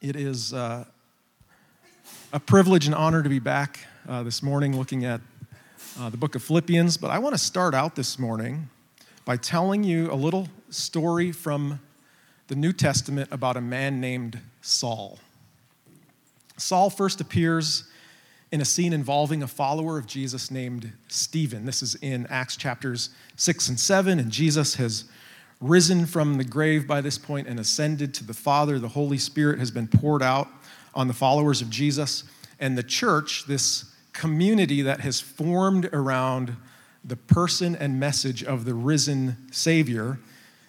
It is uh, a privilege and honor to be back uh, this morning looking at uh, the book of Philippians, but I want to start out this morning by telling you a little story from the New Testament about a man named Saul. Saul first appears in a scene involving a follower of Jesus named Stephen. This is in Acts chapters 6 and 7, and Jesus has risen from the grave by this point and ascended to the Father. The Holy Spirit has been poured out on the followers of Jesus. And the church, this community that has formed around the person and message of the risen Savior,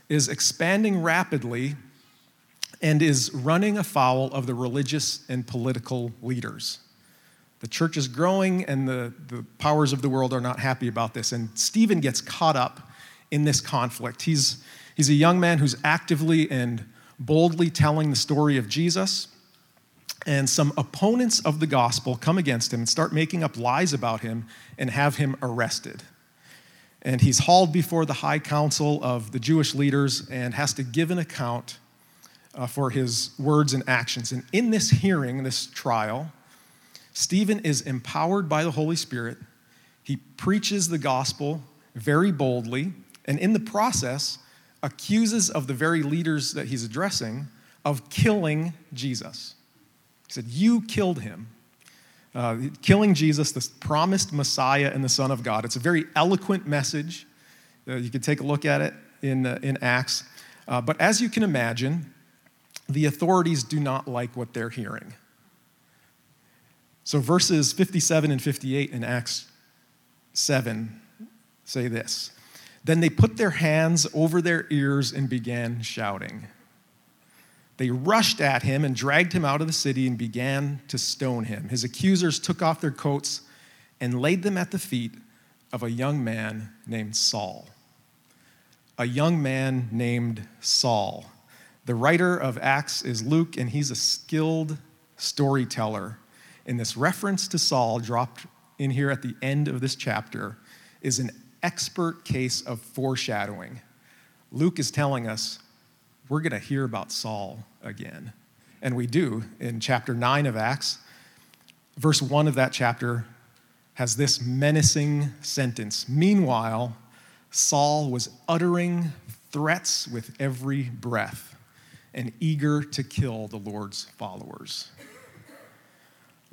is expanding rapidly and is running afoul of the religious and political leaders. The church is growing, and the, the powers of the world are not happy about this. And Stephen gets caught up in this conflict. He's, He's a young man who's actively and boldly telling the story of Jesus. And some opponents of the gospel come against him and start making up lies about him and have him arrested. And he's hauled before the high council of the Jewish leaders and has to give an account uh, for his words and actions. And in this hearing, this trial, Stephen is empowered by the Holy Spirit. He preaches the gospel very boldly, and in the process, accuses of the very leaders that he's addressing of killing Jesus. He said, You killed him. Uh, killing Jesus, the promised Messiah and the Son of God. It's a very eloquent message. Uh, you can take a look at it in, uh, in Acts. Uh, but as you can imagine, the authorities do not like what they're hearing. So verses 57 and 58 in Acts 7 say this then they put their hands over their ears and began shouting. They rushed at him and dragged him out of the city and began to stone him. His accusers took off their coats and laid them at the feet of a young man named Saul. A young man named Saul. The writer of Acts is Luke, and he's a skilled storyteller. And this reference to Saul, dropped in here at the end of this chapter, is an expert case of foreshadowing. Luke is telling us we're going to hear about Saul again. And we do in chapter 9 of Acts. Verse 1 of that chapter has this menacing sentence Meanwhile, Saul was uttering threats with every breath and eager to kill the Lord's followers.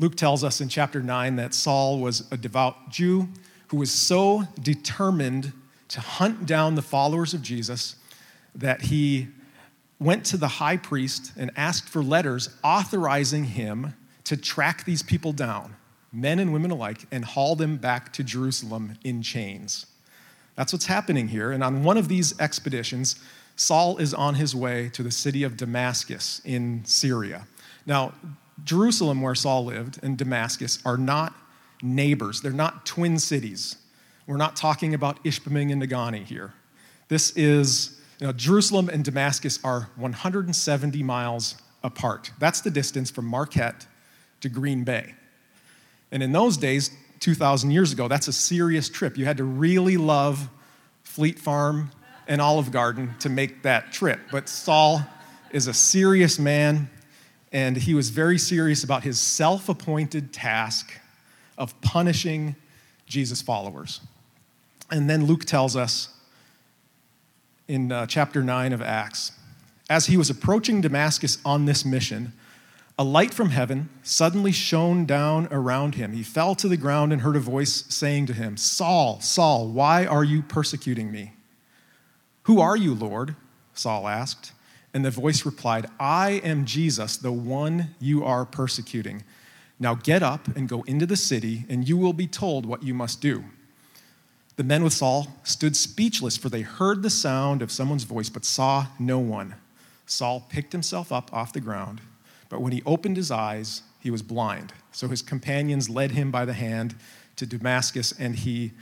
Luke tells us in chapter 9 that Saul was a devout Jew who was so determined to hunt down the followers of Jesus that he went to the high priest and asked for letters authorizing him to track these people down, men and women alike, and haul them back to Jerusalem in chains. That's what's happening here. And on one of these expeditions, Saul is on his way to the city of Damascus in Syria. Now, Jerusalem, where Saul lived, and Damascus are not neighbors. They're not twin cities. We're not talking about Ishpeming and Negaunee here. This is, you know, Jerusalem and Damascus are 170 miles apart. That's the distance from Marquette to Green Bay. And in those days, 2,000 years ago, that's a serious trip. You had to really love Fleet Farm and Olive Garden to make that trip. But Saul is a serious man, and he was very serious about his self appointed task of punishing Jesus' followers. And then Luke tells us in uh, chapter 9 of Acts as he was approaching Damascus on this mission, a light from heaven suddenly shone down around him. He fell to the ground and heard a voice saying to him, Saul, Saul, why are you persecuting me? Who are you, Lord? Saul asked. And the voice replied, I am Jesus, the one you are persecuting. Now get up and go into the city, and you will be told what you must do. The men with Saul stood speechless, for they heard the sound of someone's voice, but saw no one. Saul picked himself up off the ground, but when he opened his eyes, he was blind. So his companions led him by the hand to Damascus, and he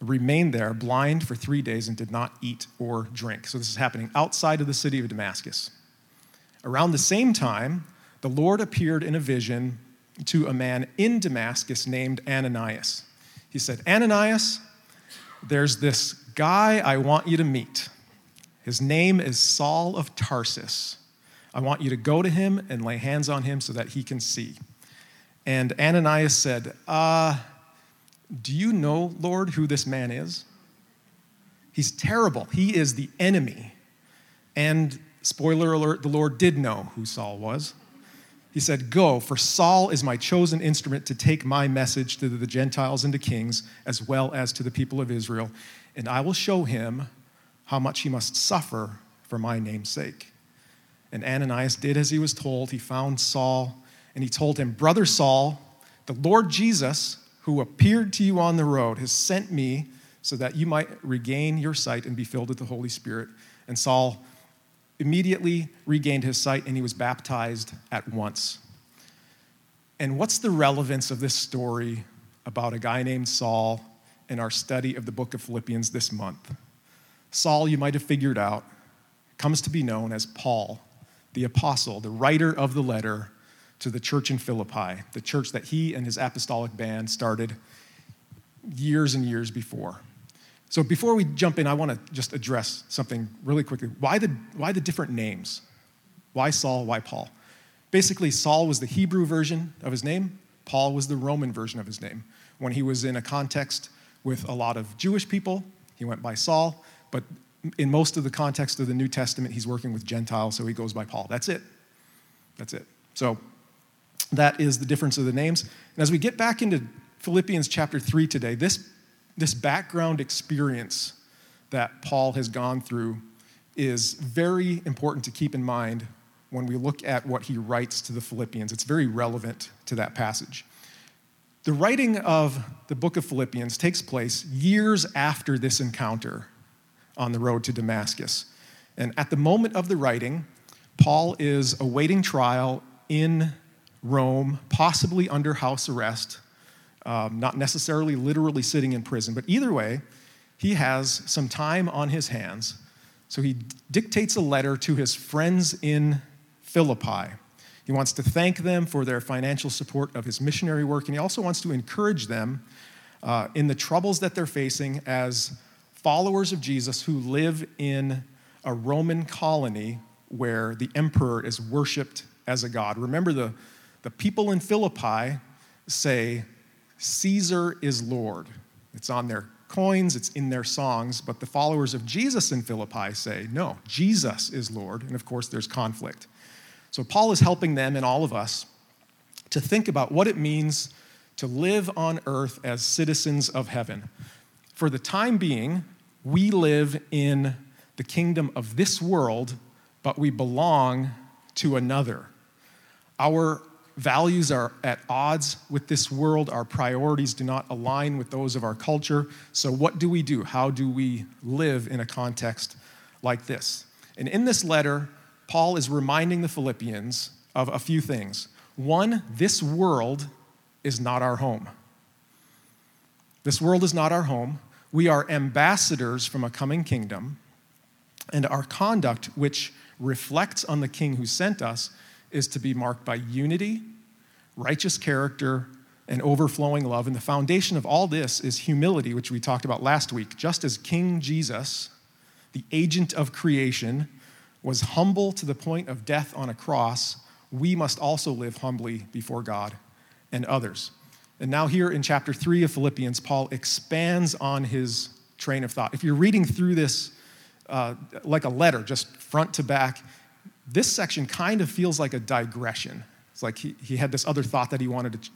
remained there blind for three days and did not eat or drink. So this is happening outside of the city of Damascus. Around the same time, the Lord appeared in a vision to a man in Damascus named Ananias. He said, Ananias, there's this guy I want you to meet. His name is Saul of Tarsus. I want you to go to him and lay hands on him so that he can see. And Ananias said, uh, Do you know, Lord, who this man is? He's terrible. He is the enemy. And spoiler alert, the Lord did know who Saul was. He said, Go, for Saul is my chosen instrument to take my message to the Gentiles and to kings, as well as to the people of Israel, and I will show him how much he must suffer for my name's sake. And Ananias did as he was told. He found Saul, and he told him, Brother Saul, the Lord Jesus, who appeared to you on the road, has sent me so that you might regain your sight and be filled with the Holy Spirit. And Saul immediately regained his sight and he was baptized at once. And what's the relevance of this story about a guy named Saul in our study of the book of Philippians this month? Saul, you might have figured out, comes to be known as Paul, the apostle, the writer of the letter to the church in Philippi, the church that he and his apostolic band started years and years before. So before we jump in, I want to just address something really quickly. Why the, why the different names? Why Saul? Why Paul? Basically, Saul was the Hebrew version of his name, Paul was the Roman version of his name. When he was in a context with a lot of Jewish people, he went by Saul, but in most of the context of the New Testament, he's working with Gentiles, so he goes by Paul. That's it. That's it. So that is the difference of the names. And as we get back into Philippians chapter 3 today, this this background experience that Paul has gone through is very important to keep in mind when we look at what he writes to the Philippians. It's very relevant to that passage. The writing of the book of Philippians takes place years after this encounter on the road to Damascus. And at the moment of the writing, Paul is awaiting trial in Rome, possibly under house arrest um, not necessarily literally sitting in prison, but either way, he has some time on his hands. So he dictates a letter to his friends in Philippi. He wants to thank them for their financial support of his missionary work, and he also wants to encourage them uh, in the troubles that they're facing as followers of Jesus who live in a Roman colony where the emperor is worshiped as a god. Remember, the, the people in Philippi say, Caesar is Lord. It's on their coins, it's in their songs, but the followers of Jesus in Philippi say, no, Jesus is Lord. And of course, there's conflict. So Paul is helping them and all of us to think about what it means to live on earth as citizens of heaven. For the time being, we live in the kingdom of this world, but we belong to another. Our values are at odds with this world. Our priorities do not align with those of our culture. So, what do we do? How do we live in a context like this? And in this letter, Paul is reminding the Philippians of a few things. One, this world is not our home. This world is not our home. We are ambassadors from a coming kingdom, and our conduct, which reflects on the king who sent us, is to be marked by unity, righteous character, and overflowing love. And the foundation of all this is humility, which we talked about last week. Just as King Jesus, the agent of creation, was humble to the point of death on a cross, we must also live humbly before God and others. And now, here in chapter 3 of Philippians, Paul expands on his train of thought. If you're reading through this uh, like a letter, just front to back, this section kind of feels like a digression. It's like he, he had this other thought that he wanted to,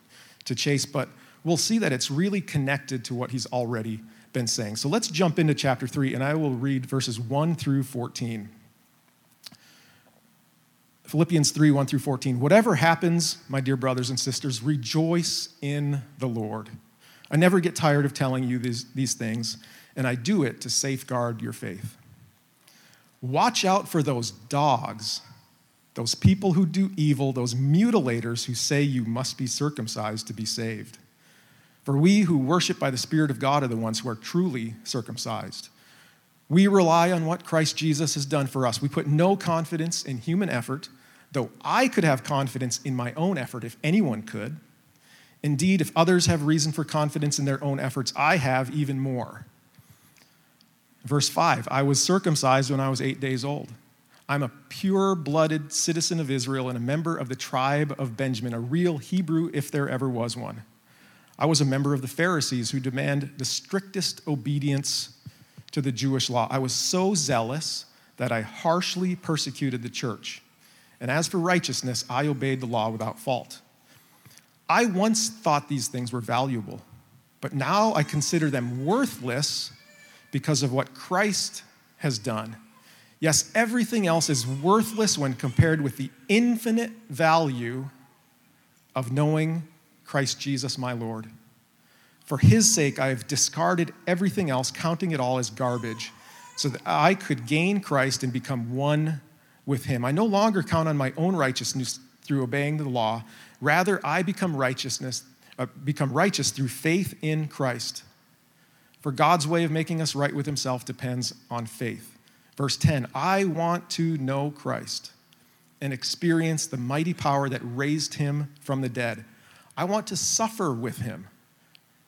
to chase, but we'll see that it's really connected to what he's already been saying. So let's jump into chapter 3, and I will read verses 1 through 14. Philippians 3 1 through 14. Whatever happens, my dear brothers and sisters, rejoice in the Lord. I never get tired of telling you these, these things, and I do it to safeguard your faith. Watch out for those dogs, those people who do evil, those mutilators who say you must be circumcised to be saved. For we who worship by the Spirit of God are the ones who are truly circumcised. We rely on what Christ Jesus has done for us. We put no confidence in human effort, though I could have confidence in my own effort if anyone could. Indeed, if others have reason for confidence in their own efforts, I have even more. Verse 5 I was circumcised when I was eight days old. I'm a pure blooded citizen of Israel and a member of the tribe of Benjamin, a real Hebrew if there ever was one. I was a member of the Pharisees who demand the strictest obedience to the Jewish law. I was so zealous that I harshly persecuted the church. And as for righteousness, I obeyed the law without fault. I once thought these things were valuable, but now I consider them worthless because of what Christ has done. Yes, everything else is worthless when compared with the infinite value of knowing Christ Jesus, my Lord. For his sake, I have discarded everything else, counting it all as garbage, so that I could gain Christ and become one with him. I no longer count on my own righteousness through obeying the law. Rather, I become righteousness, uh, become righteous through faith in Christ. For God's way of making us right with himself depends on faith. Verse 10 I want to know Christ and experience the mighty power that raised him from the dead. I want to suffer with him,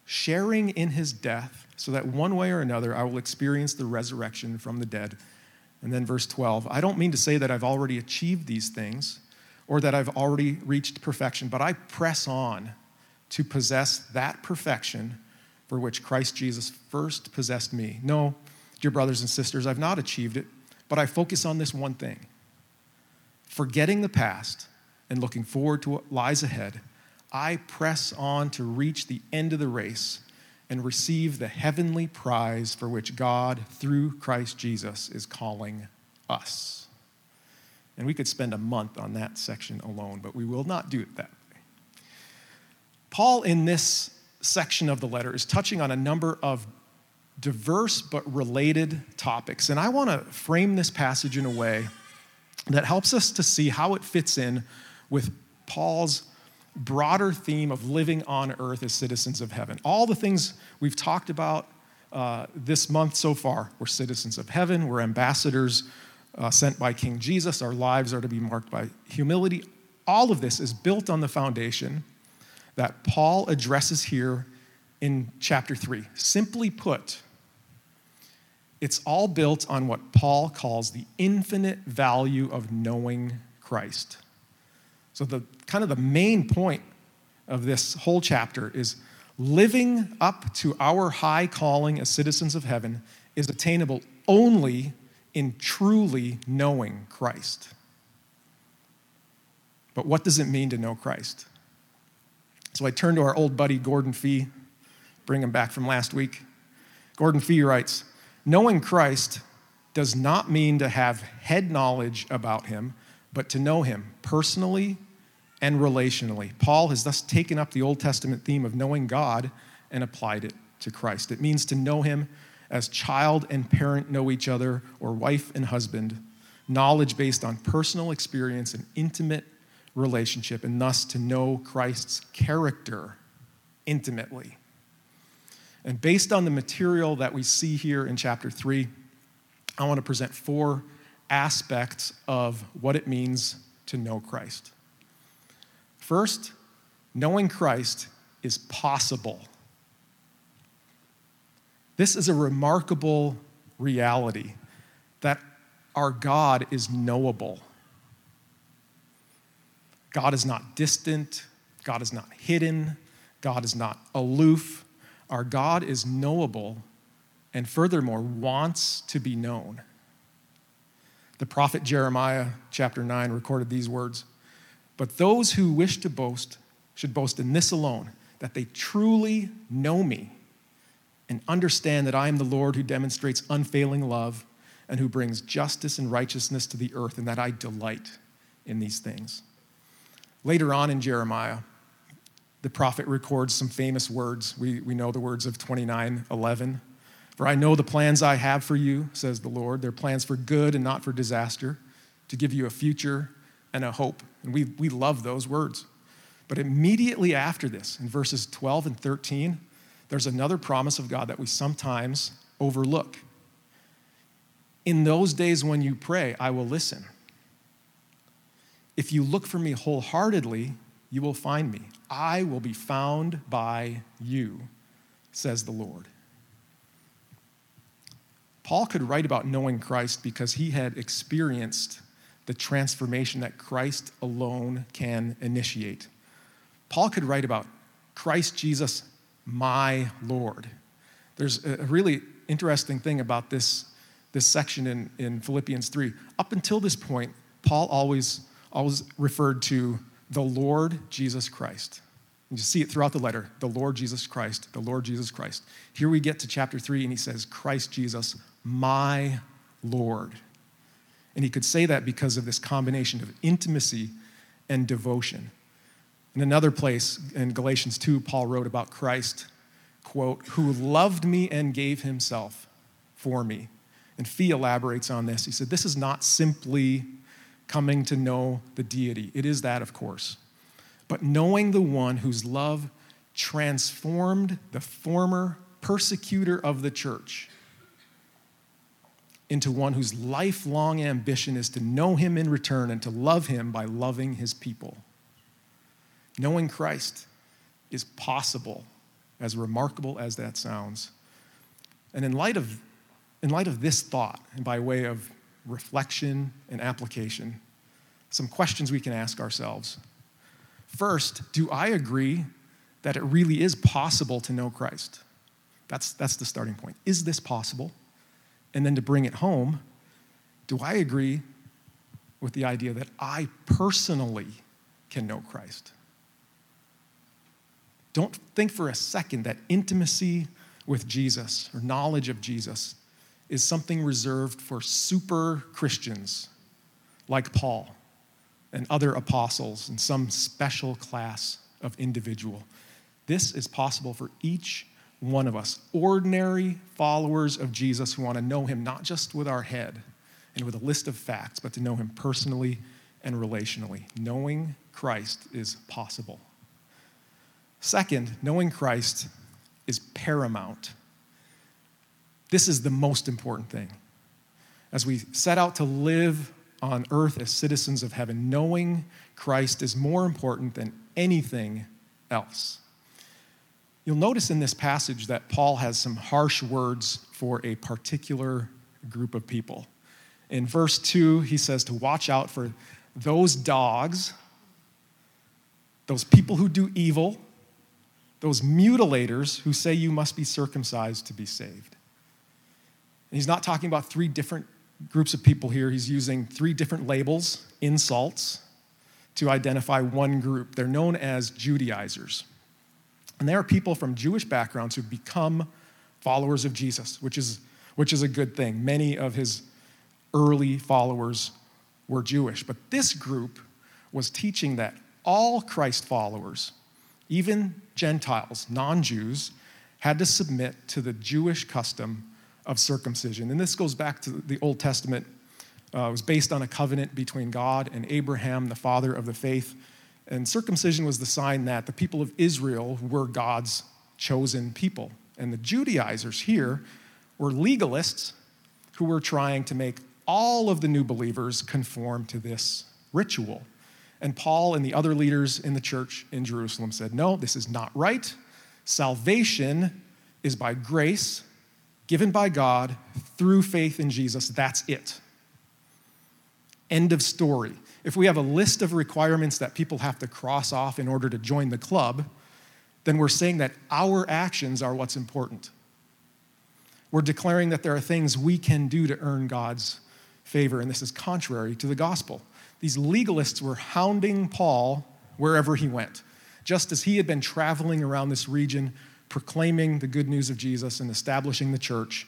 sharing in his death, so that one way or another I will experience the resurrection from the dead. And then verse 12 I don't mean to say that I've already achieved these things or that I've already reached perfection, but I press on to possess that perfection for which Christ Jesus first possessed me. No, dear brothers and sisters, I've not achieved it, but I focus on this one thing forgetting the past and looking forward to what lies ahead. I press on to reach the end of the race and receive the heavenly prize for which God, through Christ Jesus, is calling us. And we could spend a month on that section alone, but we will not do it that way. Paul, in this section of the letter, is touching on a number of diverse but related topics. And I want to frame this passage in a way that helps us to see how it fits in with Paul's broader theme of living on earth as citizens of heaven. All the things we've talked about uh, this month so far we're citizens of heaven, we're ambassadors uh, sent by King Jesus, our lives are to be marked by humility. All of this is built on the foundation that Paul addresses here in chapter 3. Simply put, it's all built on what Paul calls the infinite value of knowing Christ. So, the kind of the main point of this whole chapter is living up to our high calling as citizens of heaven is attainable only in truly knowing Christ. But what does it mean to know Christ? So I turn to our old buddy Gordon Fee, bring him back from last week. Gordon Fee writes Knowing Christ does not mean to have head knowledge about him, but to know him personally and relationally. Paul has thus taken up the Old Testament theme of knowing God and applied it to Christ. It means to know him as child and parent know each other, or wife and husband, knowledge based on personal experience and intimate relationship, and thus to know Christ's character intimately. And based on the material that we see here in chapter 3, I want to present four aspects of what it means to know Christ. First, knowing Christ is possible. This is a remarkable reality that our God is knowable. God is not distant, God is not hidden, God is not aloof. Our God is knowable and furthermore wants to be known. The prophet Jeremiah, chapter 9, recorded these words But those who wish to boast should boast in this alone, that they truly know me and understand that I am the Lord who demonstrates unfailing love and who brings justice and righteousness to the earth, and that I delight in these things. Later on in Jeremiah, the prophet records some famous words. We, we know the words of 29 11. For I know the plans I have for you, says the Lord. They're plans for good and not for disaster, to give you a future and a hope. And we, we love those words. But immediately after this, in verses 12 and 13, there's another promise of God that we sometimes overlook. In those days when you pray, I will listen. If you look for me wholeheartedly, you will find me. I will be found by you, says the Lord. Paul could write about knowing Christ because he had experienced the transformation that Christ alone can initiate. Paul could write about Christ Jesus, my Lord. There's a really interesting thing about this, this section in, in Philippians 3. Up until this point, Paul always, always referred to the Lord Jesus Christ. You see it throughout the letter the Lord Jesus Christ, the Lord Jesus Christ. Here we get to chapter 3, and he says, Christ Jesus, my Lord. And he could say that because of this combination of intimacy and devotion. In another place in Galatians 2, Paul wrote about Christ, quote, who loved me and gave himself for me. And Fee elaborates on this. He said, This is not simply coming to know the deity, it is that, of course but knowing the one whose love transformed the former persecutor of the church into one whose lifelong ambition is to know him in return and to love him by loving his people. Knowing Christ is possible, as remarkable as that sounds. And in light of, in light of this thought, and by way of reflection and application, some questions we can ask ourselves. First, do I agree that it really is possible to know Christ? That's, that's the starting point. Is this possible? And then to bring it home, do I agree with the idea that I personally can know Christ? Don't think for a second that intimacy with Jesus or knowledge of Jesus is something reserved for super Christians like Paul and other apostles and some special class of individual. This is possible for each one of us, ordinary followers of Jesus who want to know him not just with our head and with a list of facts, but to know him personally and relationally. Knowing Christ is possible. Second, knowing Christ is paramount. This is the most important thing. As we set out to live on earth as citizens of heaven. Knowing Christ is more important than anything else. You'll notice in this passage that Paul has some harsh words for a particular group of people. In verse 2, he says to watch out for those dogs, those people who do evil, those mutilators who say you must be circumcised to be saved. He's not talking about three different groups of people here. He's using three different labels, insults, to identify one group. They're known as Judaizers. And they are people from Jewish backgrounds who become followers of Jesus, which is, which is a good thing. Many of his early followers were Jewish. But this group was teaching that all Christ followers, even Gentiles, non Jews, had to submit to the Jewish custom of circumcision. And this goes back to the Old Testament. Uh, it was based on a covenant between God and Abraham, the father of the faith. And circumcision was the sign that the people of Israel were God's chosen people. And the Judaizers here were legalists who were trying to make all of the new believers conform to this ritual. And Paul and the other leaders in the church in Jerusalem said, No, this is not right. Salvation is by grace given by God through faith in Jesus. That's it. End of story. If we have a list of requirements that people have to cross off in order to join the club, then we're saying that our actions are what's important. We're declaring that there are things we can do to earn God's favor, and this is contrary to the gospel. These legalists were hounding Paul wherever he went. Just as he had been traveling around this region proclaiming the good news of Jesus and establishing the church,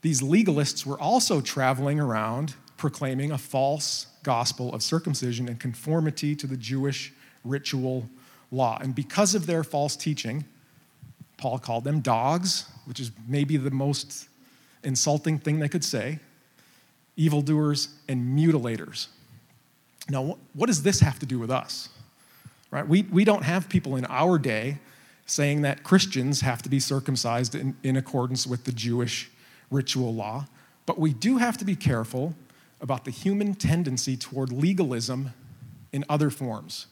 these legalists were also traveling around proclaiming a false gospel of circumcision and conformity to the Jewish ritual law. And because of their false teaching, Paul called them dogs, which is maybe the most insulting thing they could say, evildoers, and mutilators. Now, what does this have to do with us? Right? We, we don't have people in our day saying that Christians have to be circumcised in, in accordance with the Jewish ritual law. But we do have to be careful about the human tendency toward legalism in other forms.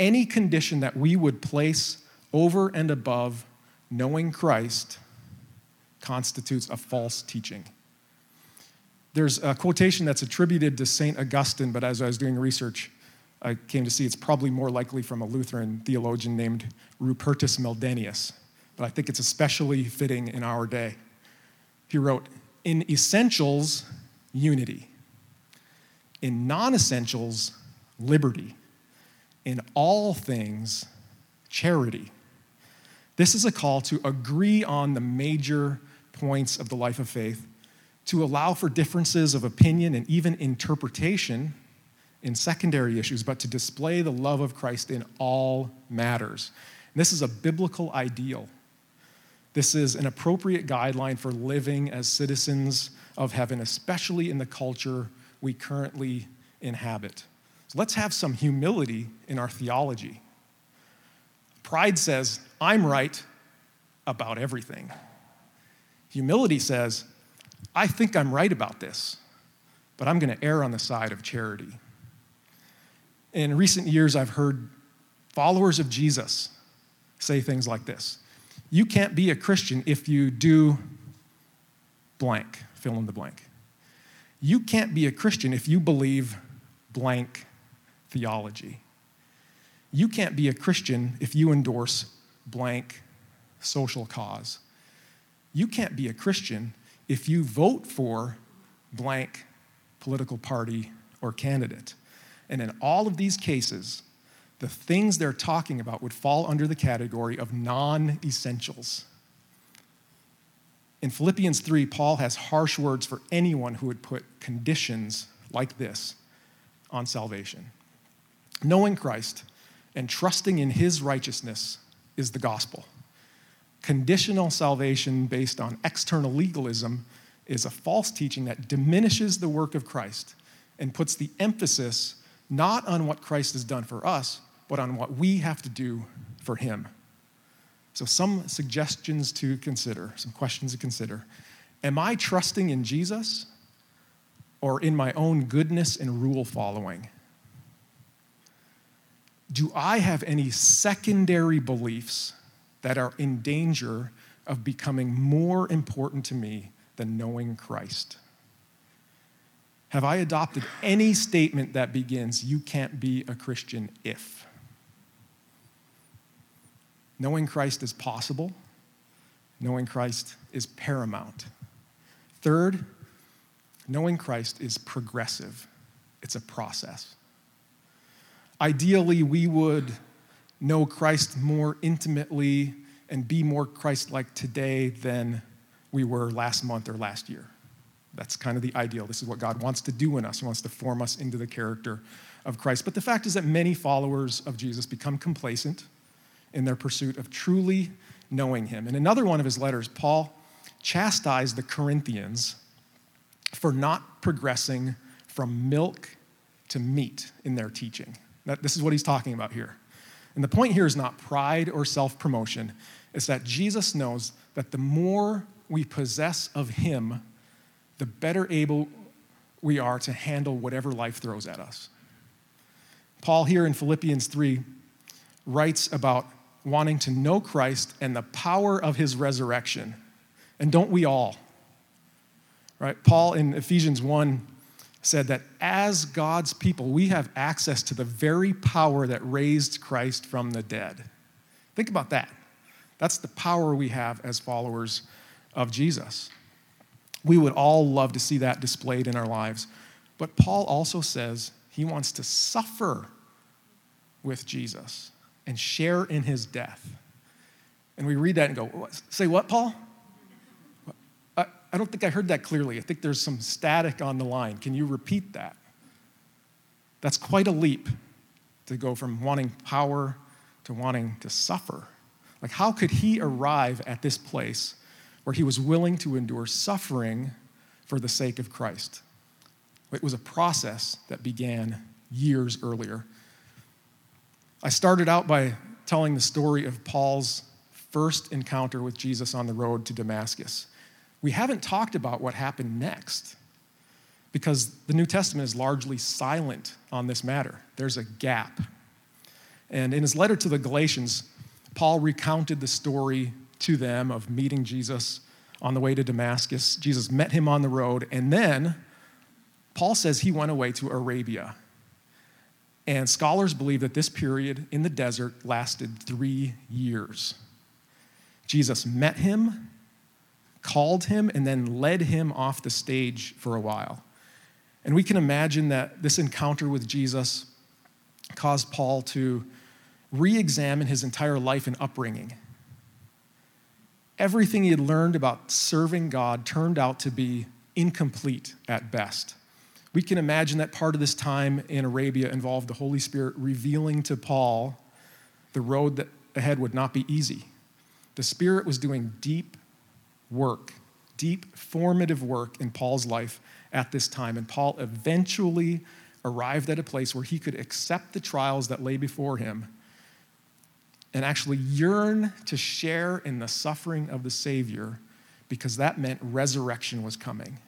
Any condition that we would place over and above knowing Christ constitutes a false teaching. There's a quotation that's attributed to St. Augustine, but as I was doing research, I came to see it's probably more likely from a Lutheran theologian named Rupertus Meldenius, but I think it's especially fitting in our day. He wrote, In essentials, unity. In non essentials, liberty. In all things, charity. This is a call to agree on the major points of the life of faith, to allow for differences of opinion and even interpretation in secondary issues, but to display the love of Christ in all matters. And this is a biblical ideal. This is an appropriate guideline for living as citizens of heaven, especially in the culture we currently inhabit. So let's have some humility in our theology. Pride says, I'm right about everything. Humility says, I think I'm right about this, but I'm going to err on the side of charity. In recent years, I've heard followers of Jesus say things like this You can't be a Christian if you do blank, fill in the blank. You can't be a Christian if you believe blank theology. You can't be a Christian if you endorse blank social cause. You can't be a Christian if you vote for blank political party or candidate. And in all of these cases, the things they're talking about would fall under the category of non essentials. In Philippians 3, Paul has harsh words for anyone who would put conditions like this on salvation. Knowing Christ and trusting in his righteousness is the gospel. Conditional salvation based on external legalism is a false teaching that diminishes the work of Christ and puts the emphasis not on what Christ has done for us, but on what we have to do for him. So, some suggestions to consider, some questions to consider. Am I trusting in Jesus or in my own goodness and rule following? Do I have any secondary beliefs that are in danger of becoming more important to me than knowing Christ? Have I adopted any statement that begins, you can't be a Christian if? Knowing Christ is possible, knowing Christ is paramount. Third, knowing Christ is progressive, it's a process. Ideally, we would know Christ more intimately and be more Christ like today than we were last month or last year. That's kind of the ideal. This is what God wants to do in us. He wants to form us into the character of Christ. But the fact is that many followers of Jesus become complacent in their pursuit of truly knowing Him. In another one of his letters, Paul chastised the Corinthians for not progressing from milk to meat in their teaching. That, this is what he's talking about here. And the point here is not pride or self promotion, it's that Jesus knows that the more we possess of Him, the better able we are to handle whatever life throws at us. Paul, here in Philippians 3, writes about wanting to know Christ and the power of his resurrection. And don't we all? Right? Paul in Ephesians 1 said that as God's people, we have access to the very power that raised Christ from the dead. Think about that. That's the power we have as followers of Jesus. We would all love to see that displayed in our lives. But Paul also says he wants to suffer with Jesus and share in his death. And we read that and go, Say what, Paul? I, don't think I heard that clearly. I think there's some static on the line. Can you repeat that? That's quite a leap to go from wanting power to wanting to suffer. Like, how could he arrive at this place where he was willing to endure suffering for the sake of Christ. It was a process that began years earlier. I started out by telling the story of Paul's first encounter with Jesus on the road to Damascus. We haven't talked about what happened next because the New Testament is largely silent on this matter. There's a gap. And in his letter to the Galatians, Paul recounted the story to them of meeting Jesus on the way to Damascus. Jesus met him on the road, and then Paul says he went away to Arabia. And scholars believe that this period in the desert lasted three years. Jesus met him, called him, and then led him off the stage for a while. And we can imagine that this encounter with Jesus caused Paul to re examine his entire life and upbringing. Everything he had learned about serving God turned out to be incomplete at best. We can imagine that part of this time in Arabia involved the Holy Spirit revealing to Paul the road that ahead would not be easy. The Spirit was doing deep work, deep formative work in Paul's life at this time. And Paul eventually arrived at a place where he could accept the trials that lay before him and actually yearn to share in the suffering of the Savior because that meant resurrection was coming.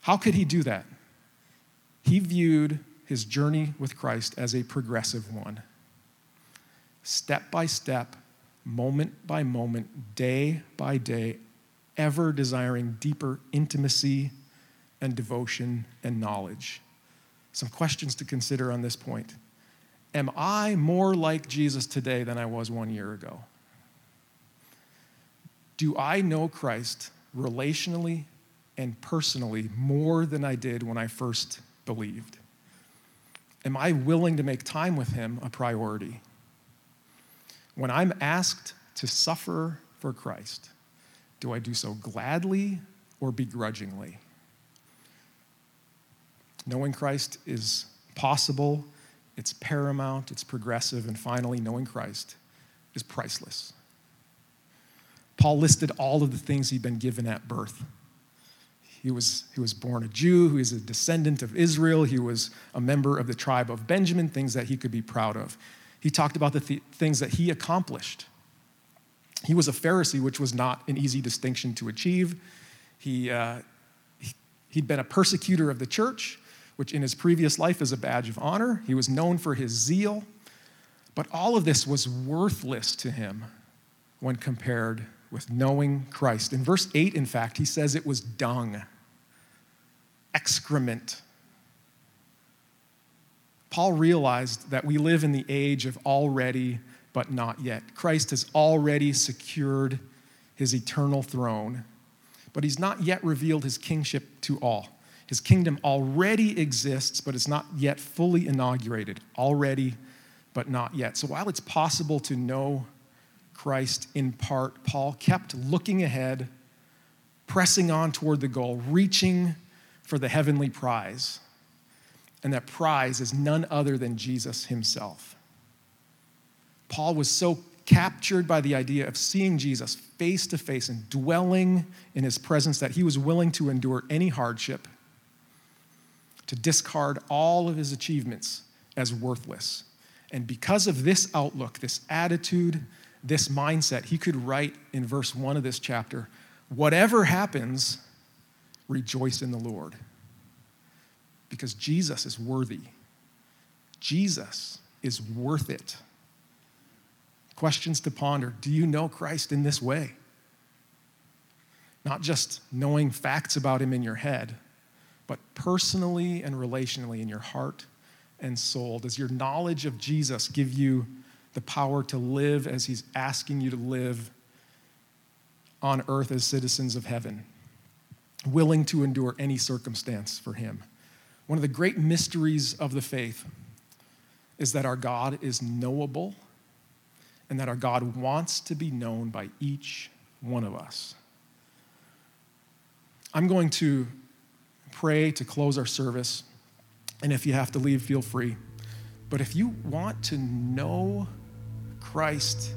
How could he do that? He viewed his journey with Christ as a progressive one. Step by step, moment by moment, day by day, ever desiring deeper intimacy and devotion and knowledge. Some questions to consider on this point. Am I more like Jesus today than I was one year ago? Do I know Christ relationally and personally more than I did when I first believed? Am I willing to make time with Him a priority? When I'm asked to suffer for Christ, do I do so gladly or begrudgingly? Knowing Christ is possible, it's paramount, it's progressive, and finally, knowing Christ is priceless. Paul listed all of the things he'd been given at birth. He was, he was born a Jew, he was a descendant of Israel, he was a member of the tribe of Benjamin, things that he could be proud of. He talked about the th- things that he accomplished. He was a Pharisee, which was not an easy distinction to achieve. He, uh, he'd been a persecutor of the church which in his previous life is a badge of honor. He was known for his zeal. But all of this was worthless to him when compared with knowing Christ. In verse 8, in fact, he says it was dung, excrement. Paul realized that we live in the age of already but not yet. Christ has already secured his eternal throne, but he's not yet revealed his kingship to all. His kingdom already exists, but it's not yet fully inaugurated. Already, but not yet. So while it's possible to know Christ in part, Paul kept looking ahead, pressing on toward the goal, reaching for the heavenly prize. And that prize is none other than Jesus himself. Paul was so captured by the idea of seeing Jesus face to face and dwelling in his presence that he was willing to endure any hardship to discard all of his achievements as worthless. And because of this outlook, this attitude, this mindset, he could write in verse 1 of this chapter whatever happens, rejoice in the Lord. Because Jesus is worthy. Jesus is worth it. Questions to ponder Do you know Christ in this way? Not just knowing facts about him in your head, but personally and relationally in your heart and soul? Does your knowledge of Jesus give you the power to live as He's asking you to live on earth as citizens of heaven, willing to endure any circumstance for Him? One of the great mysteries of the faith is that our God is knowable and that our God wants to be known by each one of us. I'm going to pray to close our service. And if you have to leave, feel free. But if you want to know Christ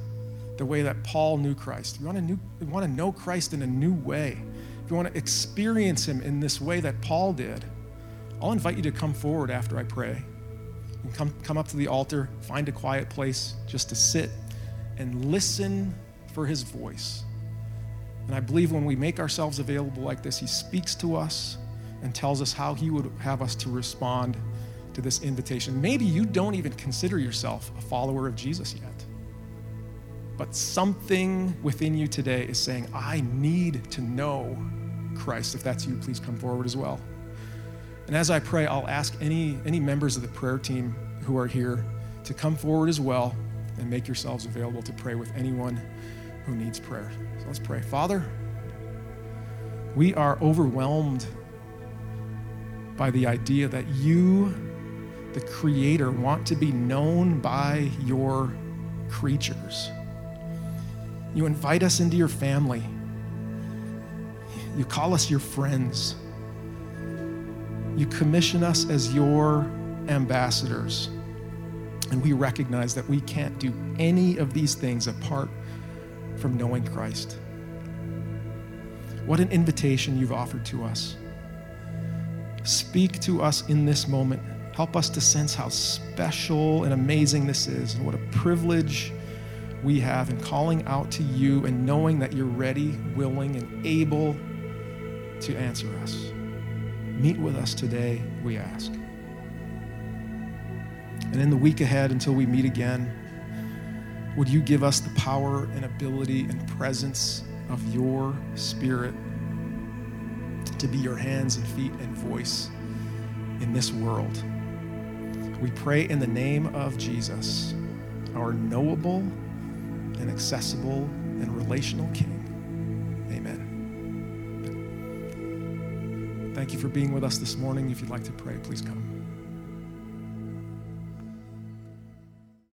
the way that Paul knew Christ, you want to, new, want to know Christ in a new way, if you want to experience him in this way that Paul did, I'll invite you to come forward after I pray. And come, come up to the altar, find a quiet place just to sit and listen for his voice. And I believe when we make ourselves available like this, he speaks to us and tells us how He would have us to respond to this invitation. Maybe you don't even consider yourself a follower of Jesus yet, but something within you today is saying, I need to know Christ. If that's you, please come forward as well. And as I pray, I'll ask any, any members of the prayer team who are here to come forward as well and make yourselves available to pray with anyone who needs prayer. So let's pray. Father, we are overwhelmed by the idea that you, the Creator, want to be known by your creatures. You invite us into your family. You call us your friends. You commission us as your ambassadors. And we recognize that we can't do any of these things apart from knowing Christ. What an invitation you've offered to us. Speak to us in this moment. Help us to sense how special and amazing this is, and what a privilege we have in calling out to you and knowing that you're ready, willing, and able to answer us. Meet with us today, we ask. And in the week ahead, until we meet again, would you give us the power and ability and presence of your Spirit to be your hands and feet and voice in this world? We pray in the name of Jesus, our knowable and accessible and relational King. Amen. Thank you for being with us this morning. If you'd like to pray, please come.